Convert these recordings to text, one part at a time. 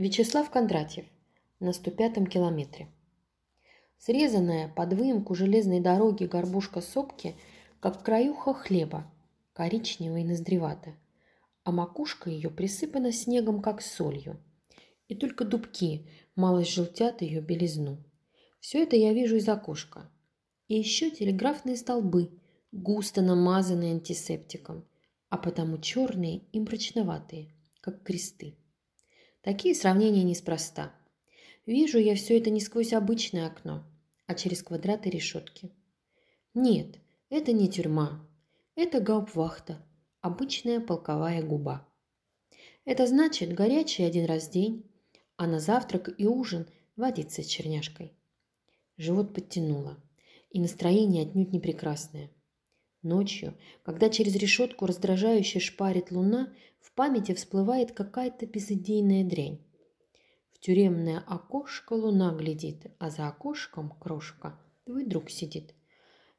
Вячеслав Кондратьев. На 105-м километре. Срезанная под выемку железной дороги горбушка сопки, как краюха хлеба, коричневая и ноздревата, а макушка ее присыпана снегом, как солью. И только дубки малость желтят ее белизну. Все это я вижу из окошка. И еще телеграфные столбы, густо намазанные антисептиком, а потому черные и мрачноватые, как кресты. Такие сравнения неспроста. Вижу я все это не сквозь обычное окно, а через квадраты решетки. Нет, это не тюрьма. Это гауптвахта, обычная полковая губа. Это значит горячий один раз в день, а на завтрак и ужин водиться с черняшкой. Живот подтянуло, и настроение отнюдь не прекрасное – Ночью, когда через решетку раздражающе шпарит луна, в памяти всплывает какая-то безыдейная дрянь. В тюремное окошко луна глядит, а за окошком крошка, твой друг сидит.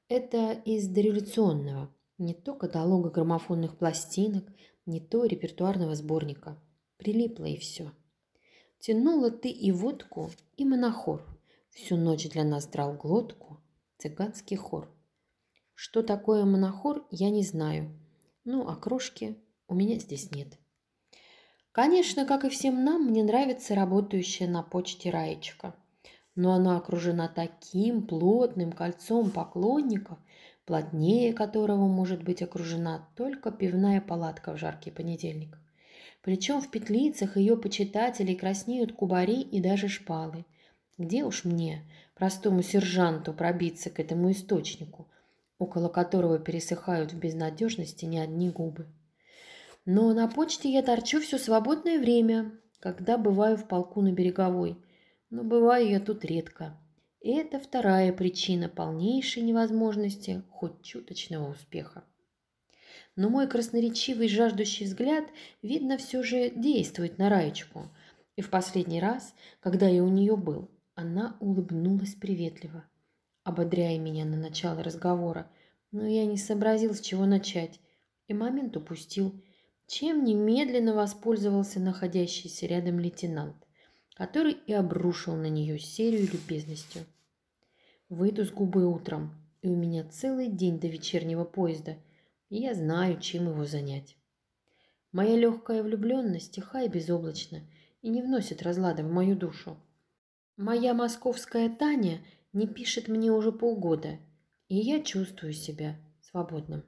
Это из дореволюционного, не то каталога граммофонных пластинок, не то репертуарного сборника. Прилипло и все. Тянула ты и водку, и монохор. Всю ночь для нас драл глотку цыганский хор. Что такое монохор, я не знаю. Ну, а крошки у меня здесь нет. Конечно, как и всем нам, мне нравится работающая на почте Раечка. Но она окружена таким плотным кольцом поклонников, плотнее которого может быть окружена только пивная палатка в жаркий понедельник. Причем в петлицах ее почитателей краснеют кубари и даже шпалы. Где уж мне, простому сержанту, пробиться к этому источнику – около которого пересыхают в безнадежности не одни губы. Но на почте я торчу все свободное время, когда бываю в полку на Береговой. Но бываю я тут редко. И это вторая причина полнейшей невозможности хоть чуточного успеха. Но мой красноречивый жаждущий взгляд, видно, все же действует на Раечку. И в последний раз, когда я у нее был, она улыбнулась приветливо ободряя меня на начало разговора, но я не сообразил, с чего начать, и момент упустил, чем немедленно воспользовался находящийся рядом лейтенант, который и обрушил на нее серию любезностью. Выйду с губы утром, и у меня целый день до вечернего поезда, и я знаю, чем его занять. Моя легкая влюбленность тиха и безоблачна, и не вносит разлада в мою душу. Моя московская Таня – не пишет мне уже полгода, и я чувствую себя свободным.